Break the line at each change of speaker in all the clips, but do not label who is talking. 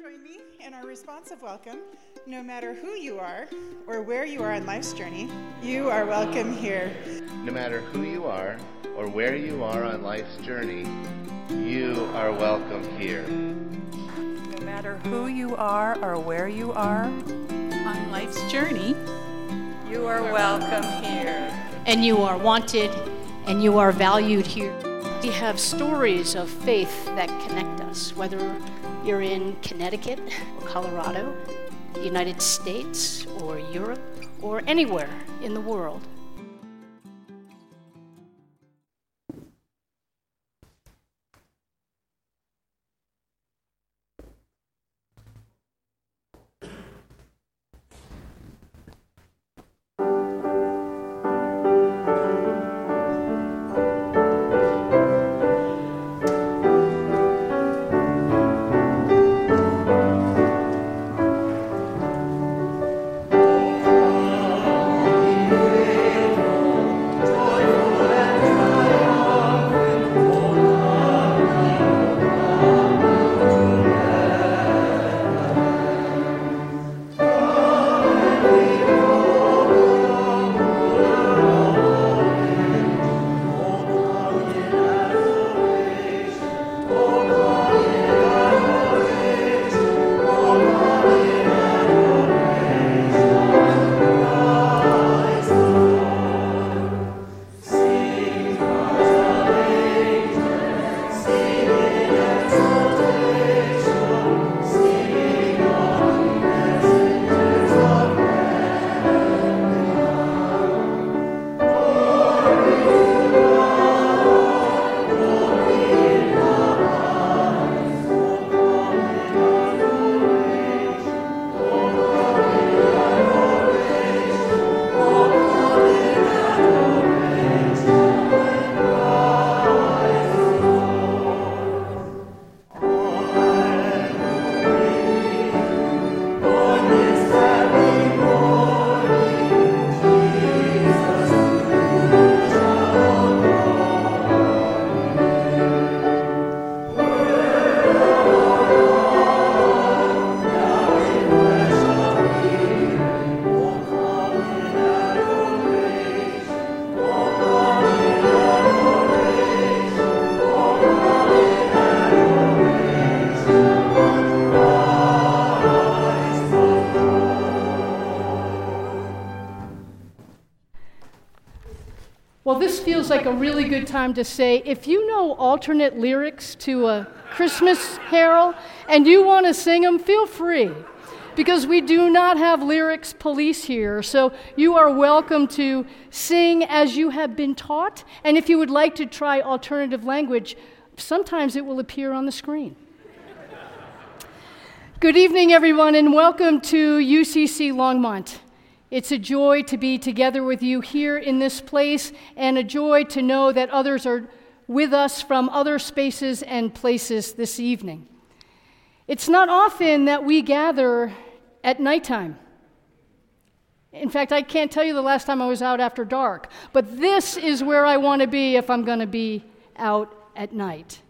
join me in our responsive welcome. No matter who you are or where you are on life's journey, you are welcome here.
No matter who you are or where you are on life's journey, you are welcome here.
No matter who you are or where you are
on life's journey,
you are welcome here.
And you are wanted and you are valued here. We have stories of faith that connect us, whether you're in Connecticut or Colorado, the United States or Europe or anywhere in the world. A really good time to say if you know alternate lyrics to a Christmas carol and you want to sing them, feel free. Because we do not have lyrics police here. So you are welcome to sing as you have been taught. And if you would like to try alternative language, sometimes it will appear on the screen. Good evening, everyone, and welcome to UCC Longmont. It's a joy to be together with you here in this place, and a joy to know that others are with us from other spaces and places this evening. It's not often that we gather at nighttime. In fact, I can't tell you the last time I was out after dark, but this is where I want to be if I'm going to be out at night.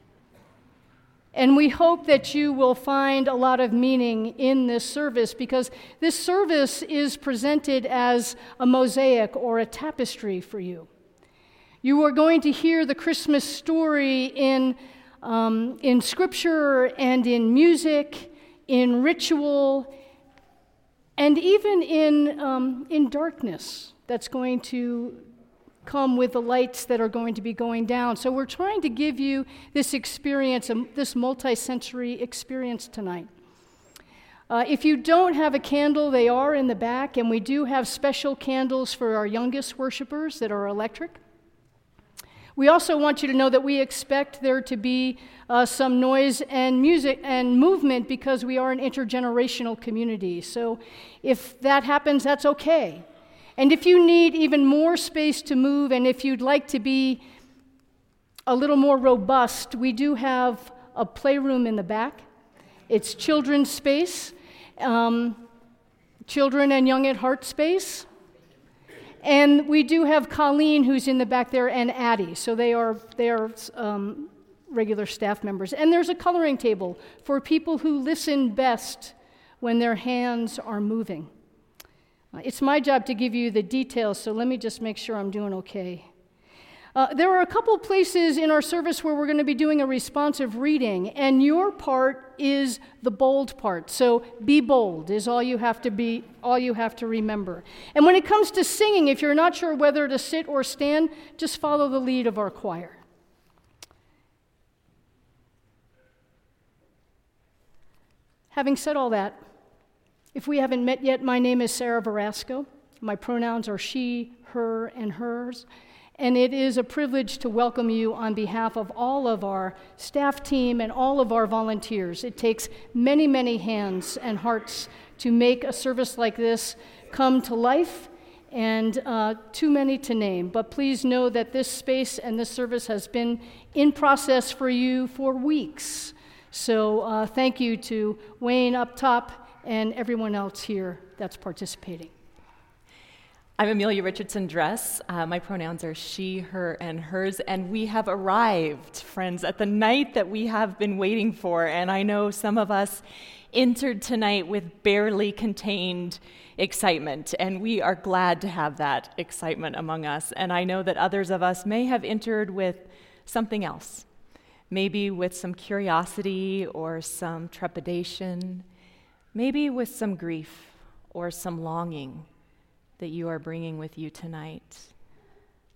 And we hope that you will find a lot of meaning in this service because this service is presented as a mosaic or a tapestry for you. You are going to hear the Christmas story in, um, in scripture and in music, in ritual, and even in, um, in darkness that's going to come with the lights that are going to be going down. So we're trying to give you this experience, um, this multi-sensory experience tonight. Uh, if you don't have a candle, they are in the back, and we do have special candles for our youngest worshipers that are electric. We also want you to know that we expect there to be uh, some noise and music and movement because we are an intergenerational community. So if that happens, that's okay. And if you need even more space to move, and if you'd like to be a little more robust, we do have a playroom in the back. It's children's space, um, children and young at heart space. And we do have Colleen, who's in the back there, and Addie. So they are, they are um, regular staff members. And there's a coloring table for people who listen best when their hands are moving. Uh, it's my job to give you the details, so let me just make sure I'm doing okay. Uh, there are a couple places in our service where we're going to be doing a responsive reading, and your part is the bold part. So be bold is all you have to be, all you have to remember. And when it comes to singing, if you're not sure whether to sit or stand, just follow the lead of our choir. Having said all that, if we haven't met yet, my name is Sarah Verasco. My pronouns are she, her, and hers. And it is a privilege to welcome you on behalf of all of our staff team and all of our volunteers. It takes many, many hands and hearts to make a service like this come to life, and uh, too many to name. But please know that this space and this service has been in process for you for weeks. So uh, thank you to Wayne up top and everyone else here that's participating.
I'm Amelia Richardson Dress. Uh, my pronouns are she, her, and hers. And we have arrived, friends, at the night that we have been waiting for. And I know some of us entered tonight with barely contained excitement. And we are glad to have that excitement among us. And I know that others of us may have entered with something else maybe with some curiosity or some trepidation, maybe with some grief or some longing that you are bringing with you tonight.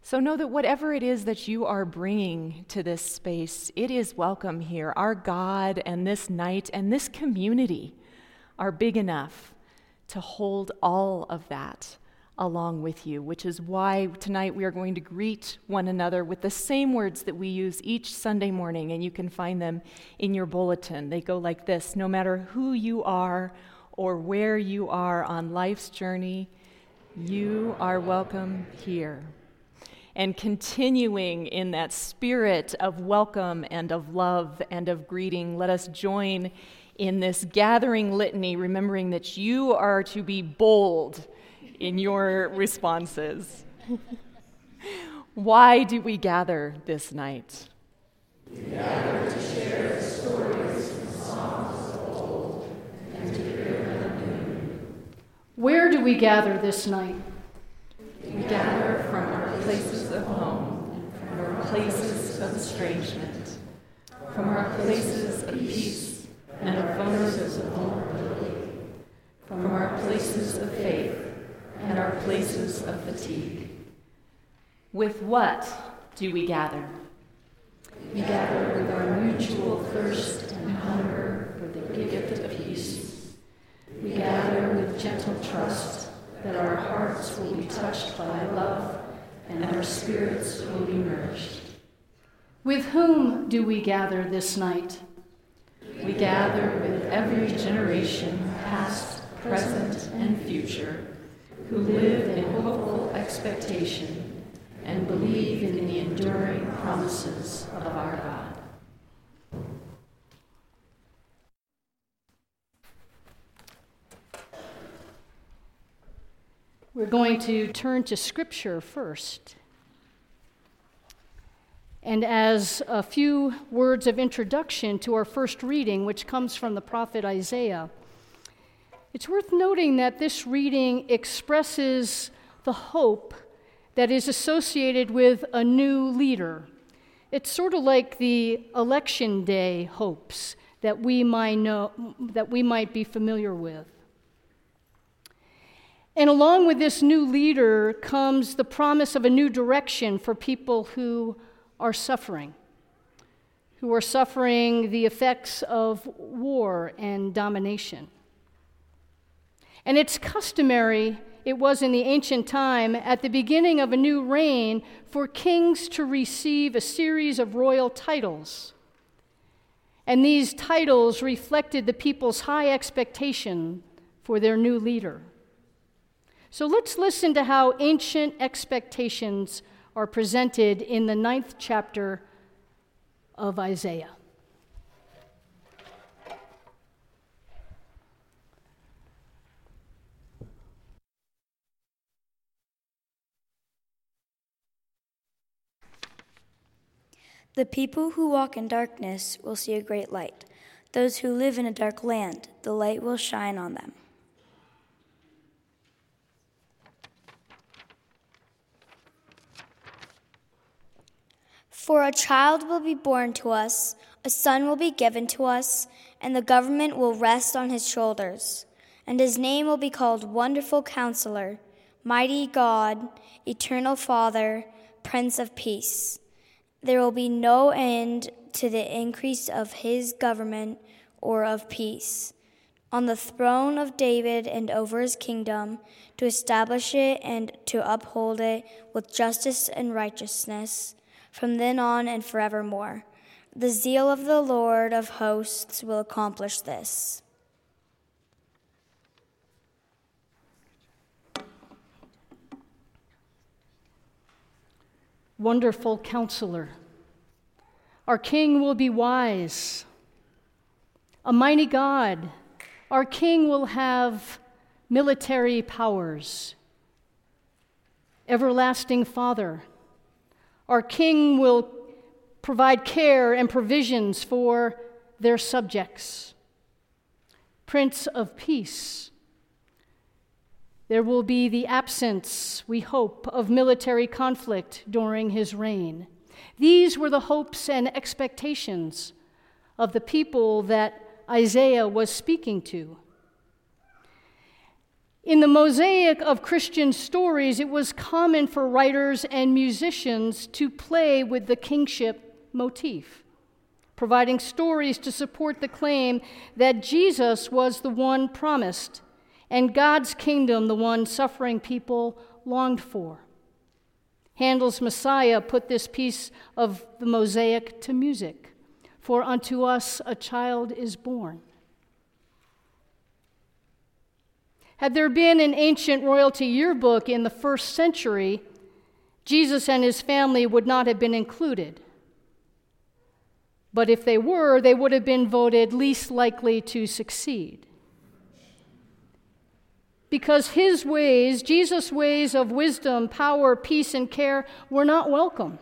So know that whatever it is that you are bringing to this space, it is welcome here. Our God and this night and this community are big enough to hold all of that along with you, which is why tonight we are going to greet one another with the same words that we use each Sunday morning, and you can find them in your bulletin. They go like this No matter who you are or where you are on life's journey, you are welcome here. And continuing in that spirit of welcome and of love and of greeting, let us join in this gathering litany, remembering that you are to be bold in your responses. Why do we gather this night?
We gather to share stories and songs of old and to hear them new.
Where do we gather this night?
We gather from our places of home, from our places of estrangement, from our places of peace and of vulnerability, from our places of faith and our places of fatigue.
With what do we gather?
We gather with our mutual thirst and hunger for the gift of peace. We gather with gentle trust that our hearts will be touched by love and our spirits will be nourished.
With whom do we gather this night?
We gather with every generation, past, present, and future who live in hopeful expectation and believe in the enduring promises of our God.
We're going to turn to Scripture first. And as a few words of introduction to our first reading, which comes from the prophet Isaiah, it's worth noting that this reading expresses the hope that is associated with a new leader. It's sort of like the election day hopes that we might know that we might be familiar with. And along with this new leader comes the promise of a new direction for people who are suffering, who are suffering the effects of war and domination. And it's customary, it was in the ancient time, at the beginning of a new reign, for kings to receive a series of royal titles. And these titles reflected the people's high expectation for their new leader. So let's listen to how ancient expectations are presented in the ninth chapter of Isaiah.
The people who walk in darkness will see a great light. Those who live in a dark land, the light will shine on them. For a child will be born to us, a son will be given to us, and the government will rest on his shoulders. And his name will be called Wonderful Counselor, Mighty God, Eternal Father, Prince of Peace. There will be no end to the increase of his government or of peace. On the throne of David and over his kingdom, to establish it and to uphold it with justice and righteousness, from then on and forevermore. The zeal of the Lord of hosts will accomplish this.
Wonderful counselor. Our king will be wise. A mighty God. Our king will have military powers. Everlasting Father. Our king will provide care and provisions for their subjects. Prince of Peace. There will be the absence, we hope, of military conflict during his reign. These were the hopes and expectations of the people that Isaiah was speaking to. In the mosaic of Christian stories, it was common for writers and musicians to play with the kingship motif, providing stories to support the claim that Jesus was the one promised and God's kingdom the one suffering people longed for. Handel's Messiah put this piece of the mosaic to music For unto us a child is born. Had there been an ancient royalty yearbook in the first century, Jesus and his family would not have been included. But if they were, they would have been voted least likely to succeed because his ways, Jesus' ways of wisdom, power, peace, and care, were not welcome.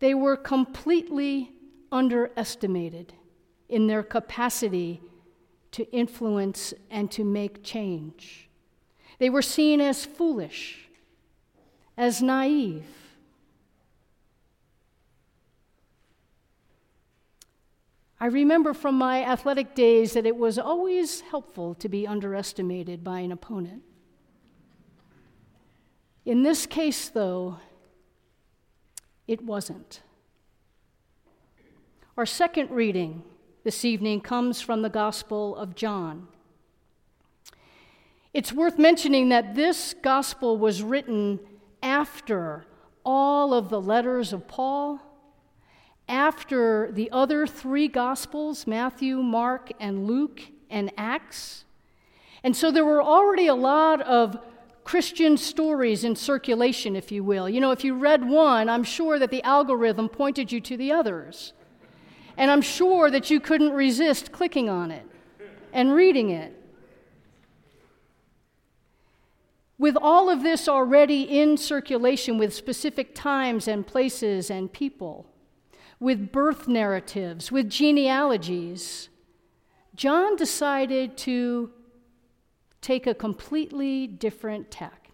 They were completely underestimated in their capacity to influence and to make change. They were seen as foolish, as naive, I remember from my athletic days that it was always helpful to be underestimated by an opponent. In this case, though, it wasn't. Our second reading this evening comes from the Gospel of John. It's worth mentioning that this gospel was written after all of the letters of Paul after the other three Gospels Matthew, Mark, and Luke, and Acts. And so there were already a lot of Christian stories in circulation, if you will. You know, if you read one, I'm sure that the algorithm pointed you to the others. And I'm sure that you couldn't resist clicking on it and reading it. With all of this already in circulation with specific times and places and people, with birth narratives, with genealogies. John decided to take a completely different tack.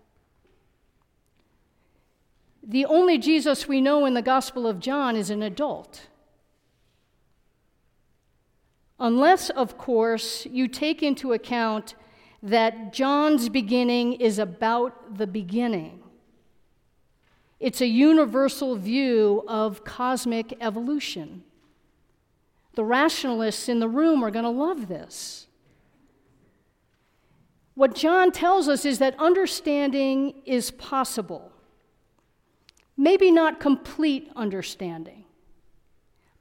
The only Jesus we know in the Gospel of John is an adult. Unless, of course, you take into account that John's beginning is about the beginning. It's a universal view of cosmic evolution. The rationalists in the room are going to love this. What John tells us is that understanding is possible. Maybe not complete understanding,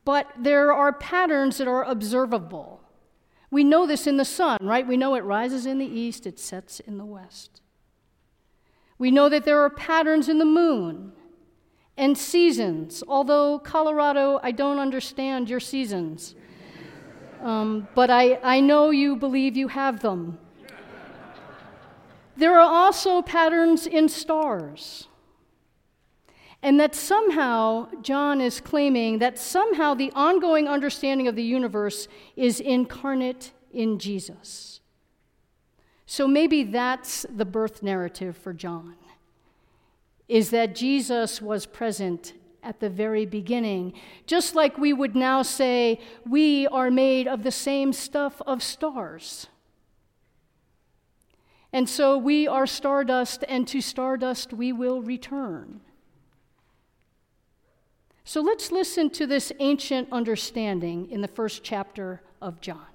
but there are patterns that are observable. We know this in the sun, right? We know it rises in the east, it sets in the west. We know that there are patterns in the moon and seasons, although, Colorado, I don't understand your seasons. Um, but I, I know you believe you have them. There are also patterns in stars. And that somehow, John is claiming that somehow the ongoing understanding of the universe is incarnate in Jesus. So maybe that's the birth narrative for John, is that Jesus was present at the very beginning. Just like we would now say, we are made of the same stuff of stars. And so we are stardust, and to stardust we will return. So let's listen to this ancient understanding in the first chapter of John.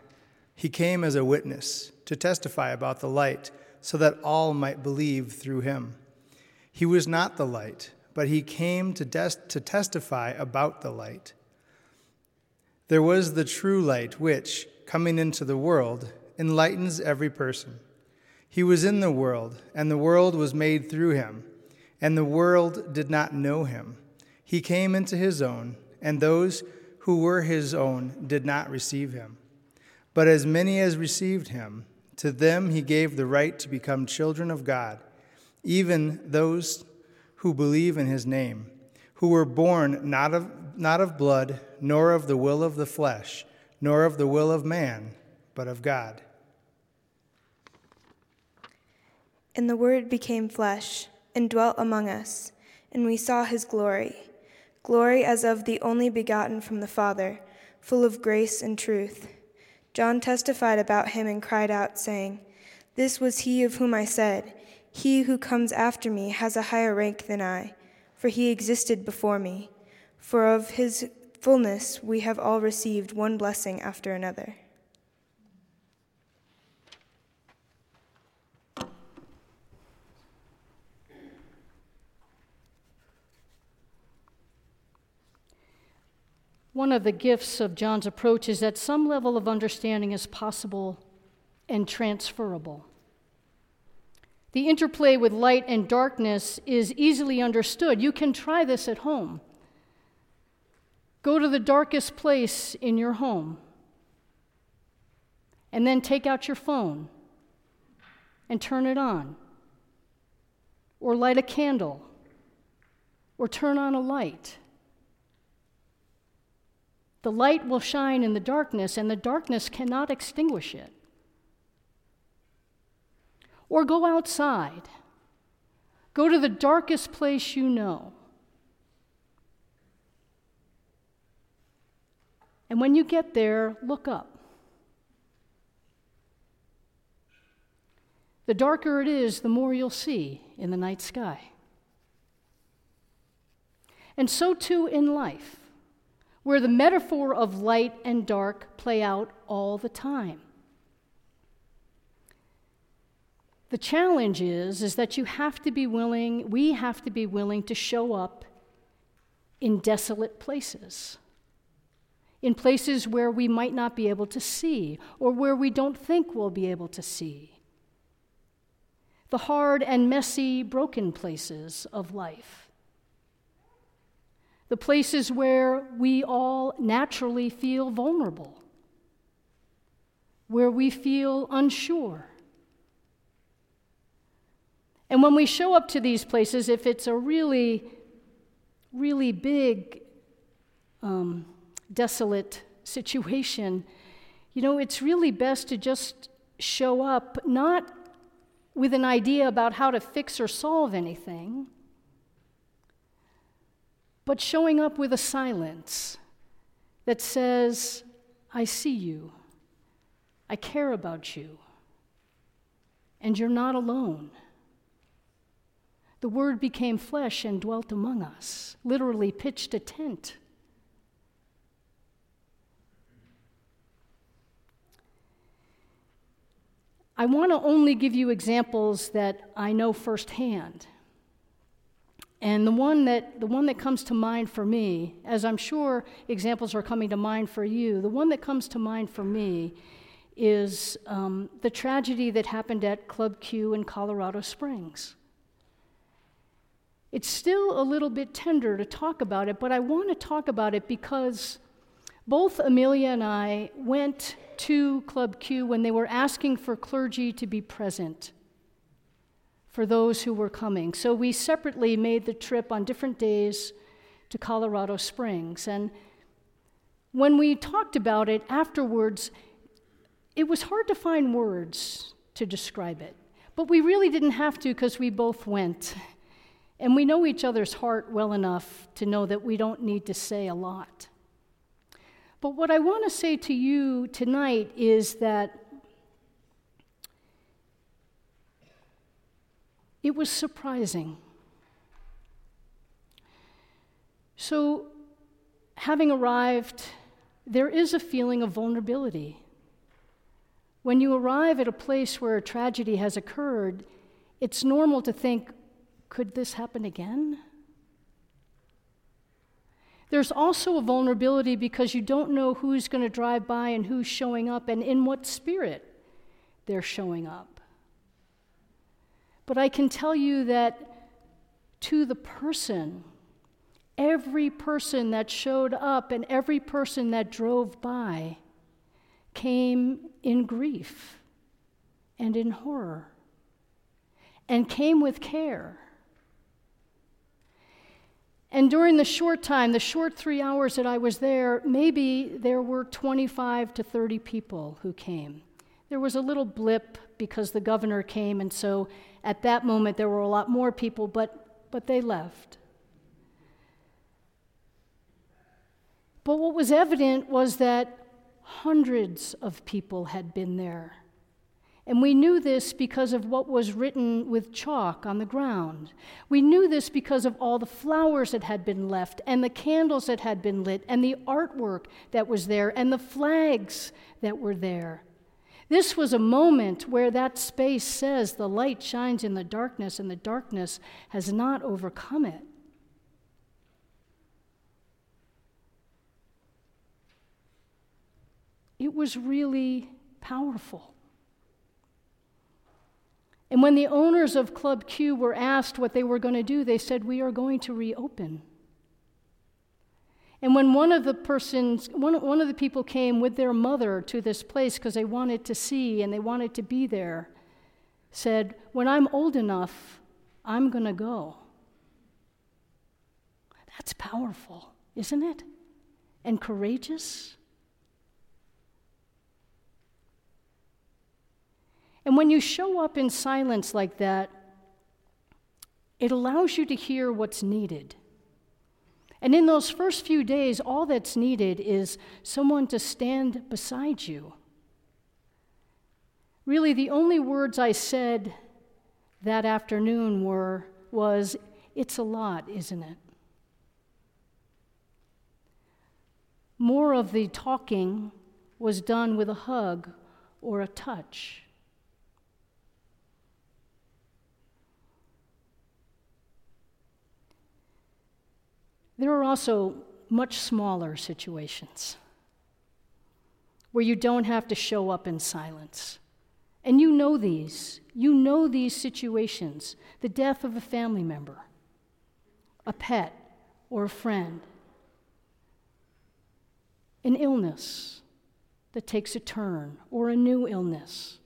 He came as a witness to testify about the light, so that all might believe through him. He was not the light, but he came to, des- to testify about the light. There was the true light, which, coming into the world, enlightens every person. He was in the world, and the world was made through him, and the world did not know him. He came into his own, and those who were his own did not receive him. But as many as received him, to them he gave the right to become children of God, even those who believe in his name, who were born not of, not of blood, nor of the will of the flesh, nor of the will of man, but of God.
And the Word became flesh and dwelt among us, and we saw his glory glory as of the only begotten from the Father, full of grace and truth. John testified about him and cried out, saying, This was he of whom I said, He who comes after me has a higher rank than I, for he existed before me. For of his fullness we have all received one blessing after another.
One of the gifts of John's approach is that some level of understanding is possible and transferable. The interplay with light and darkness is easily understood. You can try this at home. Go to the darkest place in your home and then take out your phone and turn it on, or light a candle, or turn on a light. The light will shine in the darkness, and the darkness cannot extinguish it. Or go outside. Go to the darkest place you know. And when you get there, look up. The darker it is, the more you'll see in the night sky. And so too in life where the metaphor of light and dark play out all the time. The challenge is, is that you have to be willing, we have to be willing to show up in desolate places, in places where we might not be able to see or where we don't think we'll be able to see. The hard and messy, broken places of life the places where we all naturally feel vulnerable, where we feel unsure. And when we show up to these places, if it's a really, really big, um, desolate situation, you know, it's really best to just show up not with an idea about how to fix or solve anything but showing up with a silence that says, I see you, I care about you, and you're not alone. The Word became flesh and dwelt among us, literally pitched a tent. I want to only give you examples that I know firsthand. And the one that the one that comes to mind for me, as I'm sure examples are coming to mind for you, the one that comes to mind for me is um, the tragedy that happened at Club Q in Colorado Springs. It's still a little bit tender to talk about it, but I want to talk about it because both Amelia and I went to Club Q when they were asking for clergy to be present for those who were coming. So we separately made the trip on different days to Colorado Springs. And when we talked about it afterwards, it was hard to find words to describe it. But we really didn't have to because we both went. And we know each other's heart well enough to know that we don't need to say a lot. But what I want to say to you tonight is that it was surprising. So, having arrived, there is a feeling of vulnerability. When you arrive at a place where a tragedy has occurred, it's normal to think, could this happen again? There's also a vulnerability because you don't know who's going to drive by and who's showing up and in what spirit they're showing up. But I can tell you that to the person, every person that showed up and every person that drove by came in grief and in horror and came with care and during the short time, the short three hours that I was there, maybe there were 25 to 30 people who came. There was a little blip because the governor came, and so at that moment there were a lot more people, but, but they left. But what was evident was that hundreds of people had been there. And we knew this because of what was written with chalk on the ground. We knew this because of all the flowers that had been left, and the candles that had been lit, and the artwork that was there, and the flags that were there. This was a moment where that space says the light shines in the darkness, and the darkness has not overcome it. It was really powerful. And when the owners of Club Q were asked what they were going to do, they said, We are going to reopen. And when one of the persons, one, one of the people came with their mother to this place because they wanted to see and they wanted to be there, said, When I'm old enough, I'm going to go. That's powerful, isn't it? And courageous. And when you show up in silence like that, it allows you to hear what's needed. And in those first few days, all that's needed is someone to stand beside you. Really, the only words I said that afternoon were, was, It's a lot, isn't it? More of the talking was done with a hug or a touch. There are also much smaller situations where you don't have to show up in silence. And you know these. You know these situations the death of a family member, a pet, or a friend, an illness that takes a turn, or a new illness,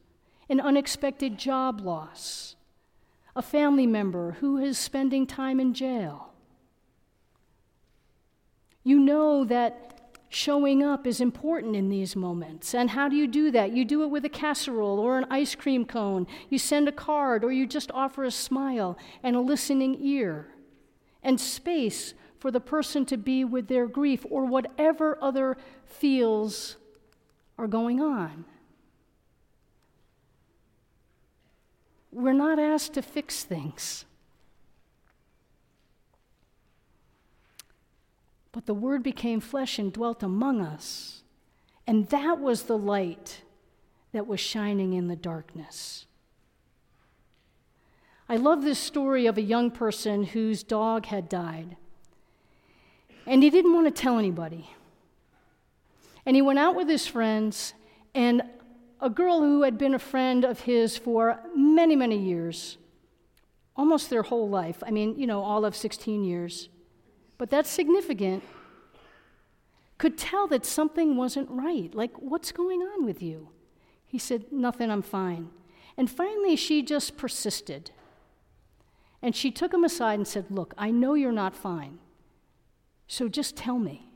an unexpected job loss, a family member who is spending time in jail you know that showing up is important in these moments. And how do you do that? You do it with a casserole or an ice cream cone. You send a card or you just offer a smile and a listening ear and space for the person to be with their grief or whatever other feels are going on. We're not asked to fix things. But the Word became flesh and dwelt among us. And that was the light that was shining in the darkness. I love this story of a young person whose dog had died. And he didn't want to tell anybody. And he went out with his friends, and a girl who had been a friend of his for many, many years, almost their whole life. I mean, you know, all of 16 years. But that's significant. Could tell that something wasn't right. Like, what's going on with you? He said, Nothing, I'm fine. And finally, she just persisted. And she took him aside and said, Look, I know you're not fine. So just tell me.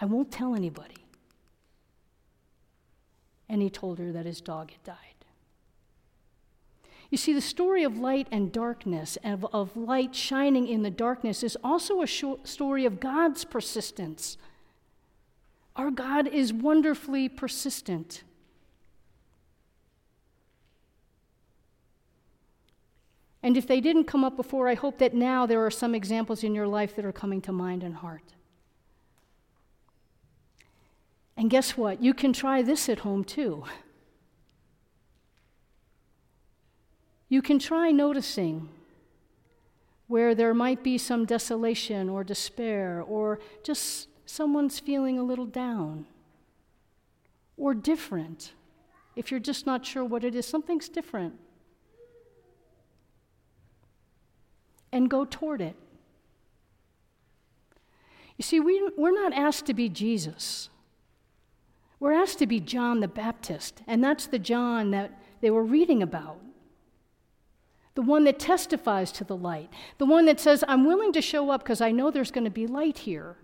I won't tell anybody. And he told her that his dog had died. You see, the story of light and darkness, of, of light shining in the darkness, is also a story of God's persistence. Our God is wonderfully persistent. And if they didn't come up before, I hope that now there are some examples in your life that are coming to mind and heart. And guess what? You can try this at home too. You can try noticing where there might be some desolation or despair, or just someone's feeling a little down or different. If you're just not sure what it is, something's different. And go toward it. You see, we, we're not asked to be Jesus. We're asked to be John the Baptist, and that's the John that they were reading about. The one that testifies to the light, the one that says, I'm willing to show up because I know there's going to be light here.